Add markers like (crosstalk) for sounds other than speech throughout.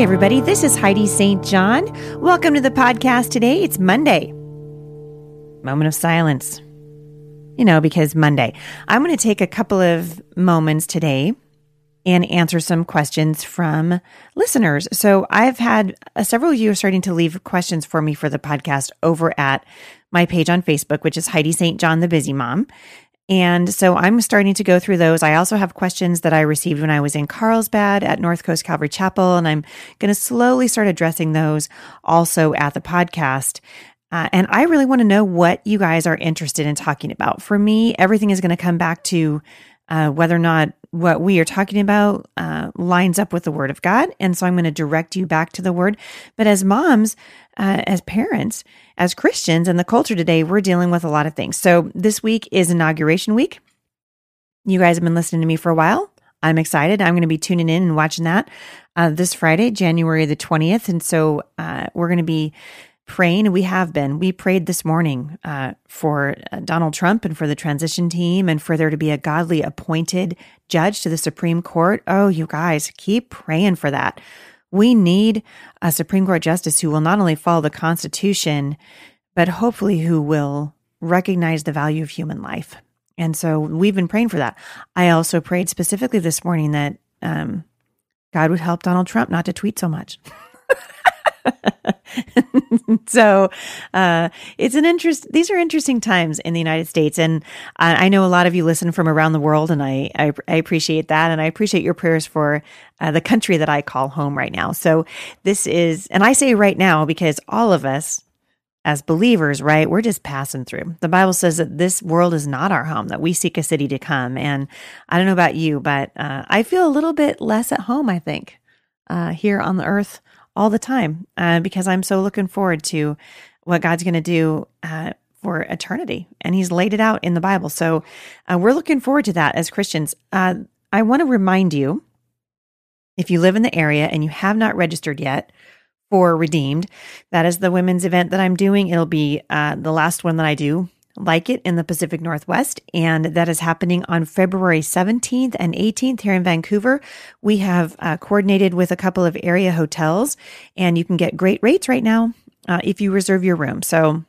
Everybody, this is Heidi St. John. Welcome to the podcast today. It's Monday. Moment of silence. You know, because Monday. I'm going to take a couple of moments today and answer some questions from listeners. So I've had uh, several of you are starting to leave questions for me for the podcast over at my page on Facebook, which is Heidi St. John, the Busy Mom. And so I'm starting to go through those. I also have questions that I received when I was in Carlsbad at North Coast Calvary Chapel, and I'm going to slowly start addressing those also at the podcast. Uh, and I really want to know what you guys are interested in talking about. For me, everything is going to come back to uh, whether or not what we are talking about uh, lines up with the Word of God. And so I'm going to direct you back to the Word. But as moms, uh, as parents, as Christians in the culture today, we're dealing with a lot of things. So this week is inauguration week. You guys have been listening to me for a while. I'm excited. I'm going to be tuning in and watching that uh, this Friday, January the 20th. And so uh, we're going to be praying. We have been. We prayed this morning uh, for uh, Donald Trump and for the transition team and for there to be a godly appointed judge to the Supreme Court. Oh, you guys, keep praying for that. We need a Supreme Court justice who will not only follow the Constitution, but hopefully who will recognize the value of human life. And so we've been praying for that. I also prayed specifically this morning that um, God would help Donald Trump not to tweet so much. (laughs) (laughs) so uh, it's an interest. These are interesting times in the United States, and I, I, know a lot of you listen from around the world, and I I, I appreciate that, and I appreciate your prayers for uh, the country that I call home right now. So this is, and I say right now because all of us as believers, right, we're just passing through. The Bible says that this world is not our home; that we seek a city to come. And I don't know about you, but uh, I feel a little bit less at home. I think uh, here on the earth all the time uh, because I'm so looking forward to what God's going to do uh, for eternity. And He's laid it out in the Bible. So uh, we're looking forward to that as Christians. Uh, I want to remind you if you live in the area and you have not registered yet, for Redeemed. That is the women's event that I'm doing. It'll be uh, the last one that I do like it in the Pacific Northwest. And that is happening on February 17th and 18th here in Vancouver. We have uh, coordinated with a couple of area hotels, and you can get great rates right now uh, if you reserve your room. So,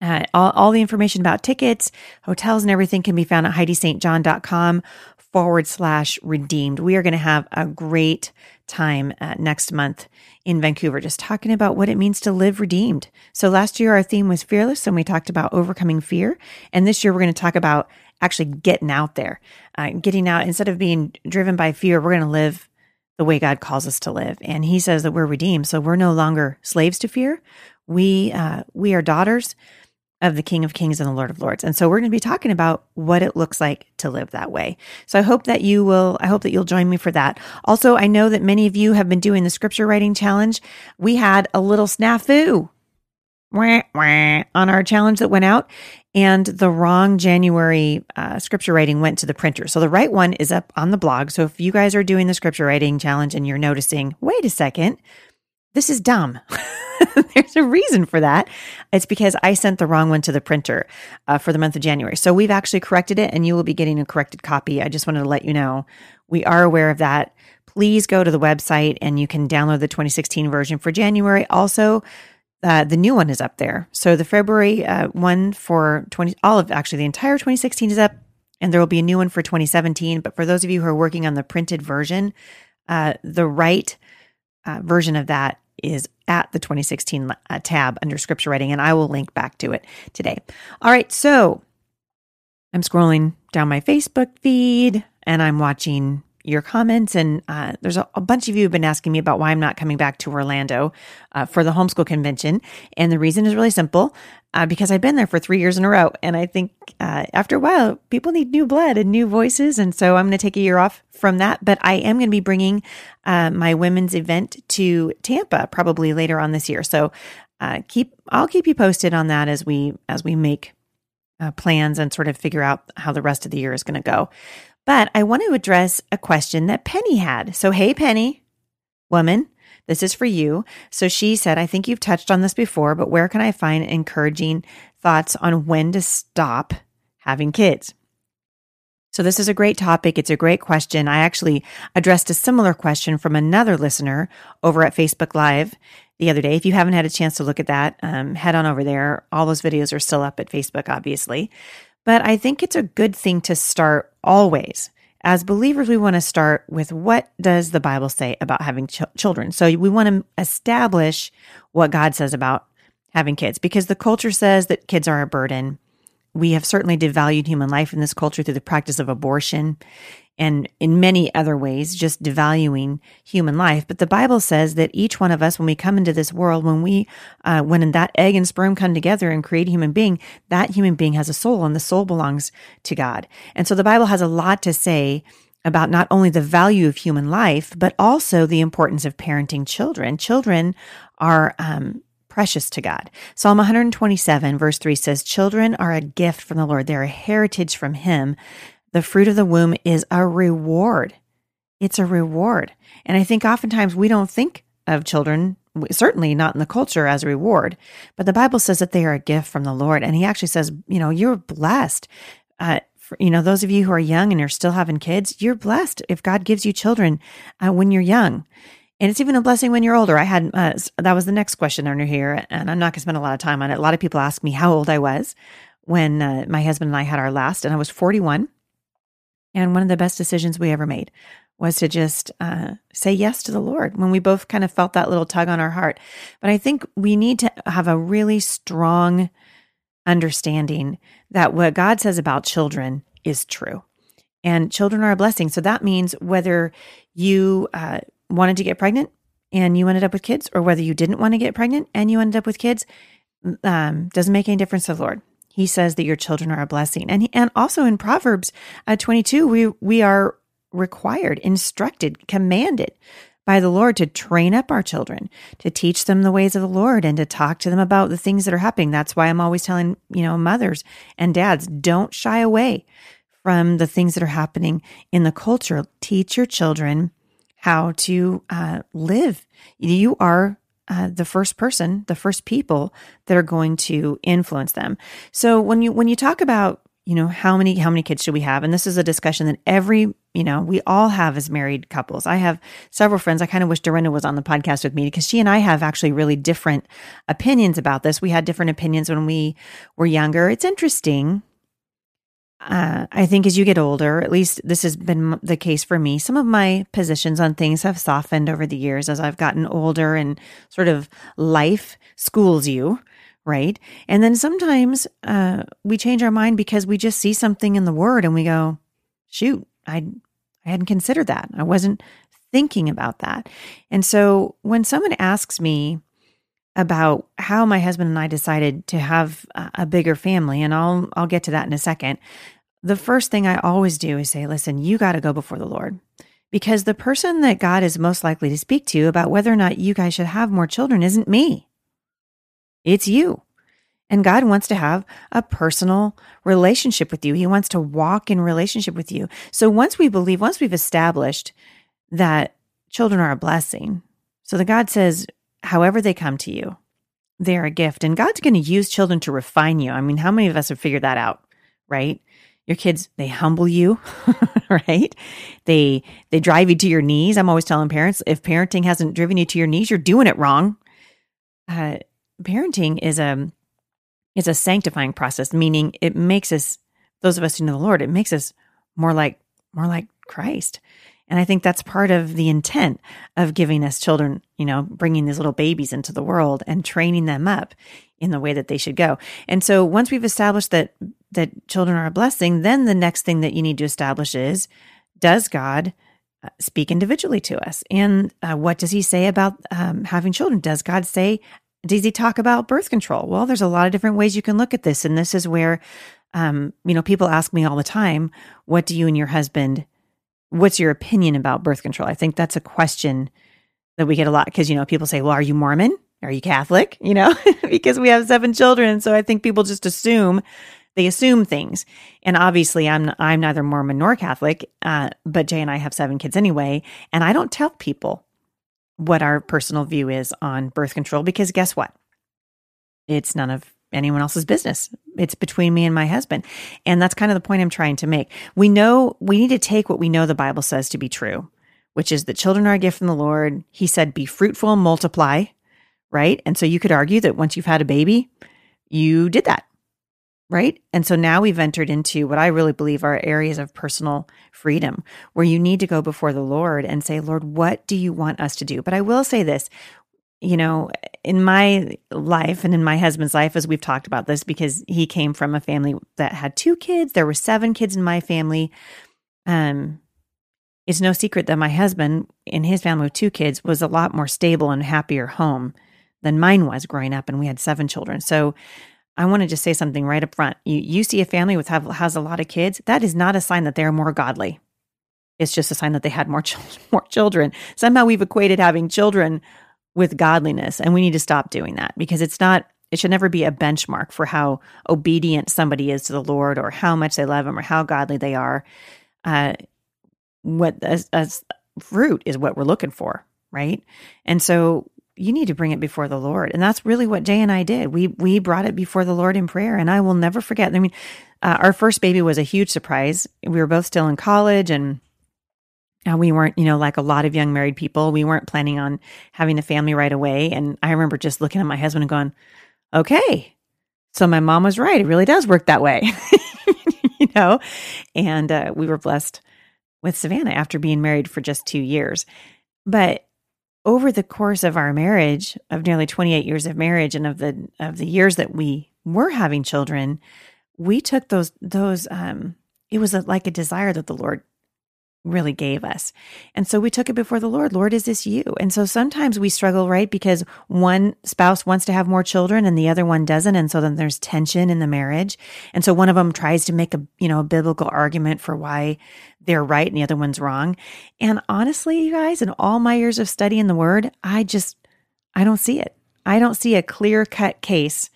uh, all, all the information about tickets, hotels, and everything can be found at HeidiSt.John.com forward slash redeemed. We are going to have a great time uh, next month in Vancouver, just talking about what it means to live redeemed. So last year, our theme was fearless, and we talked about overcoming fear. And this year, we're going to talk about actually getting out there, uh, getting out instead of being driven by fear. We're going to live the way God calls us to live. And He says that we're redeemed, so we're no longer slaves to fear. We uh, we are daughters of the King of Kings and the Lord of Lords. And so we're going to be talking about what it looks like to live that way. So I hope that you will, I hope that you'll join me for that. Also, I know that many of you have been doing the scripture writing challenge. We had a little snafu on our challenge that went out and the wrong January uh, scripture writing went to the printer. So the right one is up on the blog. So if you guys are doing the scripture writing challenge and you're noticing, wait a second, this is dumb. (laughs) (laughs) There's a reason for that. It's because I sent the wrong one to the printer uh, for the month of January. So we've actually corrected it and you will be getting a corrected copy. I just wanted to let you know we are aware of that. Please go to the website and you can download the 2016 version for January. Also, uh, the new one is up there. So the February uh, one for 20, all of actually the entire 2016 is up, and there will be a new one for 2017. But for those of you who are working on the printed version, uh, the right uh, version of that is at the 2016 uh, tab under scripture writing, and I will link back to it today. All right, so I'm scrolling down my Facebook feed and I'm watching your comments. And uh, there's a, a, bunch of you have been asking me about why I'm not coming back to Orlando uh, for the homeschool convention. And the reason is really simple uh, because I've been there for three years in a row. And I think uh, after a while, people need new blood and new voices. And so I'm going to take a year off from that. But I am going to be bringing uh, my women's event to Tampa probably later on this year. So uh, keep I'll keep you posted on that as we as we make plans and sort of figure out how the rest of the year is going to go. But I want to address a question that Penny had. So, hey, Penny, woman, this is for you. So she said, I think you've touched on this before, but where can I find encouraging thoughts on when to stop having kids? So, this is a great topic. It's a great question. I actually addressed a similar question from another listener over at Facebook Live the other day. If you haven't had a chance to look at that, um, head on over there. All those videos are still up at Facebook, obviously. But I think it's a good thing to start always. As believers, we want to start with what does the Bible say about having ch- children? So we want to establish what God says about having kids because the culture says that kids are a burden we have certainly devalued human life in this culture through the practice of abortion and in many other ways, just devaluing human life. But the Bible says that each one of us, when we come into this world, when we, uh, when that egg and sperm come together and create a human being, that human being has a soul and the soul belongs to God. And so the Bible has a lot to say about not only the value of human life, but also the importance of parenting children. Children are, um, precious to God. Psalm 127, verse 3 says, Children are a gift from the Lord, they're a heritage from Him. The fruit of the womb is a reward. It's a reward. And I think oftentimes we don't think of children, certainly not in the culture, as a reward, but the Bible says that they are a gift from the Lord. And He actually says, you know, you're blessed. Uh, for, you know, those of you who are young and are still having kids, you're blessed if God gives you children uh, when you're young. And it's even a blessing when you're older. I had, uh, that was the next question under here, and I'm not going to spend a lot of time on it. A lot of people ask me how old I was when uh, my husband and I had our last, and I was 41. And one of the best decisions we ever made was to just uh, say yes to the Lord when we both kind of felt that little tug on our heart. But I think we need to have a really strong understanding that what God says about children is true. And children are a blessing. So that means whether you uh, wanted to get pregnant and you ended up with kids, or whether you didn't want to get pregnant and you ended up with kids, um, doesn't make any difference to the Lord. He says that your children are a blessing, and and also in Proverbs uh, twenty two, we we are required, instructed, commanded by the Lord to train up our children, to teach them the ways of the Lord, and to talk to them about the things that are happening. That's why I'm always telling you know mothers and dads don't shy away from the things that are happening in the culture. Teach your children how to uh, live. You are uh, the first person, the first people that are going to influence them. So when you when you talk about you know how many how many kids should we have, and this is a discussion that every you know we all have as married couples. I have several friends. I kind of wish Dorinda was on the podcast with me because she and I have actually really different opinions about this. We had different opinions when we were younger. It's interesting uh, I think as you get older, at least this has been the case for me, some of my positions on things have softened over the years as I've gotten older and sort of life schools you, right? And then sometimes uh, we change our mind because we just see something in the word and we go, shoot, I, I hadn't considered that. I wasn't thinking about that. And so when someone asks me, about how my husband and I decided to have a bigger family and I'll I'll get to that in a second the first thing I always do is say, listen, you got to go before the Lord. Because the person that God is most likely to speak to about whether or not you guys should have more children isn't me. It's you. And God wants to have a personal relationship with you. He wants to walk in relationship with you. So once we believe, once we've established that children are a blessing, so that God says, however they come to you, they're a gift. And God's going to use children to refine you. I mean, how many of us have figured that out, right? Your kids they humble you (laughs) right? They they drive you to your knees. I'm always telling parents if parenting hasn't driven you to your knees you're doing it wrong. Uh, parenting is a is a sanctifying process meaning it makes us those of us who know the lord it makes us more like more like christ. And i think that's part of the intent of giving us children you know bringing these little babies into the world and training them up in the way that they should go. And so once we've established that that children are a blessing, then the next thing that you need to establish is does God uh, speak individually to us? And uh, what does he say about um, having children? Does God say, does he talk about birth control? Well, there's a lot of different ways you can look at this. And this is where, um, you know, people ask me all the time, what do you and your husband, what's your opinion about birth control? I think that's a question that we get a lot because, you know, people say, well, are you Mormon? Are you Catholic? You know, (laughs) because we have seven children. So I think people just assume they assume things. And obviously, I'm I'm neither Mormon nor Catholic, uh, but Jay and I have seven kids anyway, and I don't tell people what our personal view is on birth control because guess what? It's none of anyone else's business. It's between me and my husband. And that's kind of the point I'm trying to make. We know we need to take what we know the Bible says to be true, which is that children are a gift from the Lord. He said, be fruitful and multiply, right? And so you could argue that once you've had a baby, you did that, right? And so now we've entered into what I really believe are areas of personal freedom where you need to go before the Lord and say, Lord, what do you want us to do? But I will say this you know, in my life and in my husband's life, as we've talked about this, because he came from a family that had two kids, there were seven kids in my family. Um, it's no secret that my husband, in his family with two kids, was a lot more stable and happier home than mine was growing up, and we had seven children. So, I want to just say something right up front. You you see a family with have, has a lot of kids, that is not a sign that they are more godly. It's just a sign that they had more (laughs) children, more children. Somehow we've equated having children with godliness. And we need to stop doing that because it's not, it should never be a benchmark for how obedient somebody is to the Lord or how much they love Him or how godly they are. Uh, what as, as fruit is what we're looking for, right? And so you need to bring it before the Lord. And that's really what Jay and I did. We we brought it before the Lord in prayer, and I will never forget. I mean, uh, our first baby was a huge surprise. We were both still in college, and and we weren't, you know, like a lot of young married people, we weren't planning on having a family right away. And I remember just looking at my husband and going, okay, so my mom was right. It really does work that way, (laughs) you know? And uh, we were blessed with Savannah after being married for just two years. But over the course of our marriage, of nearly 28 years of marriage and of the of the years that we were having children, we took those those um it was a, like a desire that the Lord really gave us. And so we took it before the Lord. Lord, is this you? And so sometimes we struggle, right? Because one spouse wants to have more children and the other one doesn't. And so then there's tension in the marriage. And so one of them tries to make a, you know, a biblical argument for why they're right and the other one's wrong. And honestly, you guys, in all my years of studying the word, I just, I don't see it. I don't see a clear cut case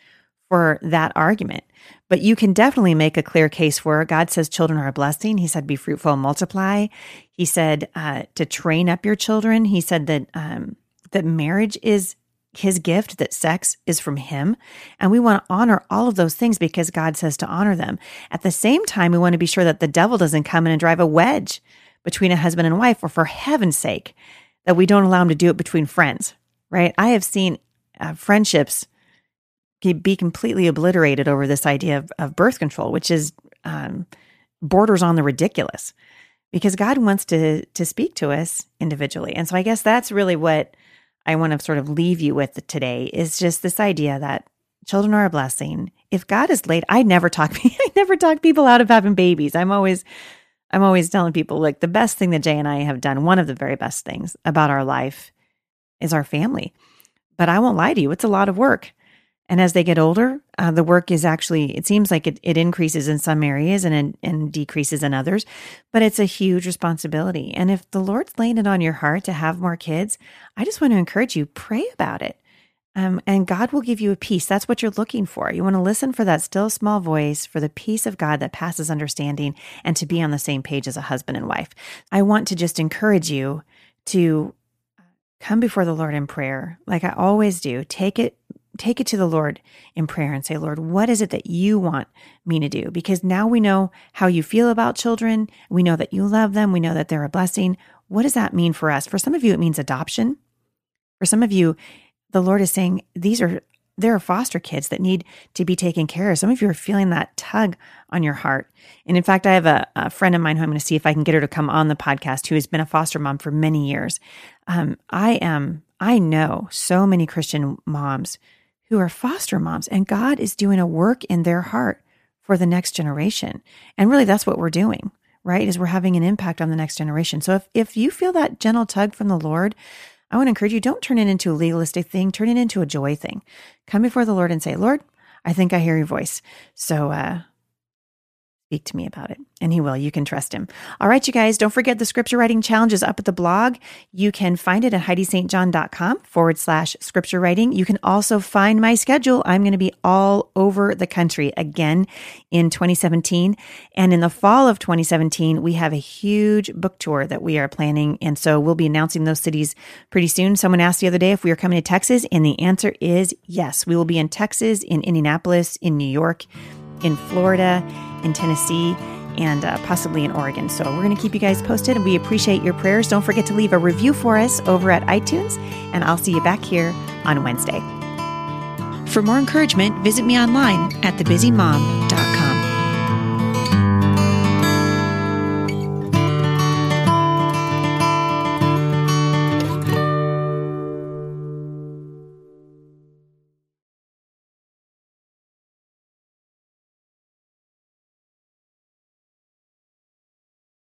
for that argument. But you can definitely make a clear case for God says children are a blessing. He said, be fruitful and multiply. He said uh, to train up your children. He said that um, that marriage is his gift, that sex is from him. And we want to honor all of those things because God says to honor them. At the same time, we want to be sure that the devil doesn't come in and drive a wedge between a husband and wife, or for heaven's sake, that we don't allow him to do it between friends, right? I have seen uh, friendships be completely obliterated over this idea of, of birth control, which is um, borders on the ridiculous, because God wants to to speak to us individually. And so I guess that's really what I want to sort of leave you with today is just this idea that children are a blessing. If God is late, I never talk (laughs) I never talk people out of having babies. I'm always I'm always telling people like the best thing that Jay and I have done, one of the very best things about our life is our family. But I won't lie to you, it's a lot of work. And as they get older, uh, the work is actually, it seems like it, it increases in some areas and, and decreases in others, but it's a huge responsibility. And if the Lord's laying it on your heart to have more kids, I just want to encourage you, pray about it. Um, and God will give you a peace. That's what you're looking for. You want to listen for that still small voice, for the peace of God that passes understanding, and to be on the same page as a husband and wife. I want to just encourage you to come before the Lord in prayer, like I always do. Take it take it to the Lord in prayer and say, Lord, what is it that you want me to do? Because now we know how you feel about children. We know that you love them. We know that they're a blessing. What does that mean for us? For some of you, it means adoption. For some of you, the Lord is saying, these are there are foster kids that need to be taken care of. Some of you are feeling that tug on your heart. And in fact, I have a, a friend of mine who I'm going to see if I can get her to come on the podcast who has been a foster mom for many years. Um, I am, I know so many Christian moms who are foster moms, and God is doing a work in their heart for the next generation. And really, that's what we're doing, right? Is we're having an impact on the next generation. So if, if you feel that gentle tug from the Lord, I want to encourage you don't turn it into a legalistic thing, turn it into a joy thing. Come before the Lord and say, Lord, I think I hear your voice. So uh, speak to me about it. And he will. You can trust him. All right, you guys, don't forget the scripture writing challenge is up at the blog. You can find it at HeidiSt.John.com forward slash scripture writing. You can also find my schedule. I'm going to be all over the country again in 2017. And in the fall of 2017, we have a huge book tour that we are planning. And so we'll be announcing those cities pretty soon. Someone asked the other day if we are coming to Texas, and the answer is yes. We will be in Texas, in Indianapolis, in New York, in Florida in Tennessee and uh, possibly in Oregon. So we're going to keep you guys posted and we appreciate your prayers. Don't forget to leave a review for us over at iTunes, and I'll see you back here on Wednesday. For more encouragement, visit me online at thebusymom.com.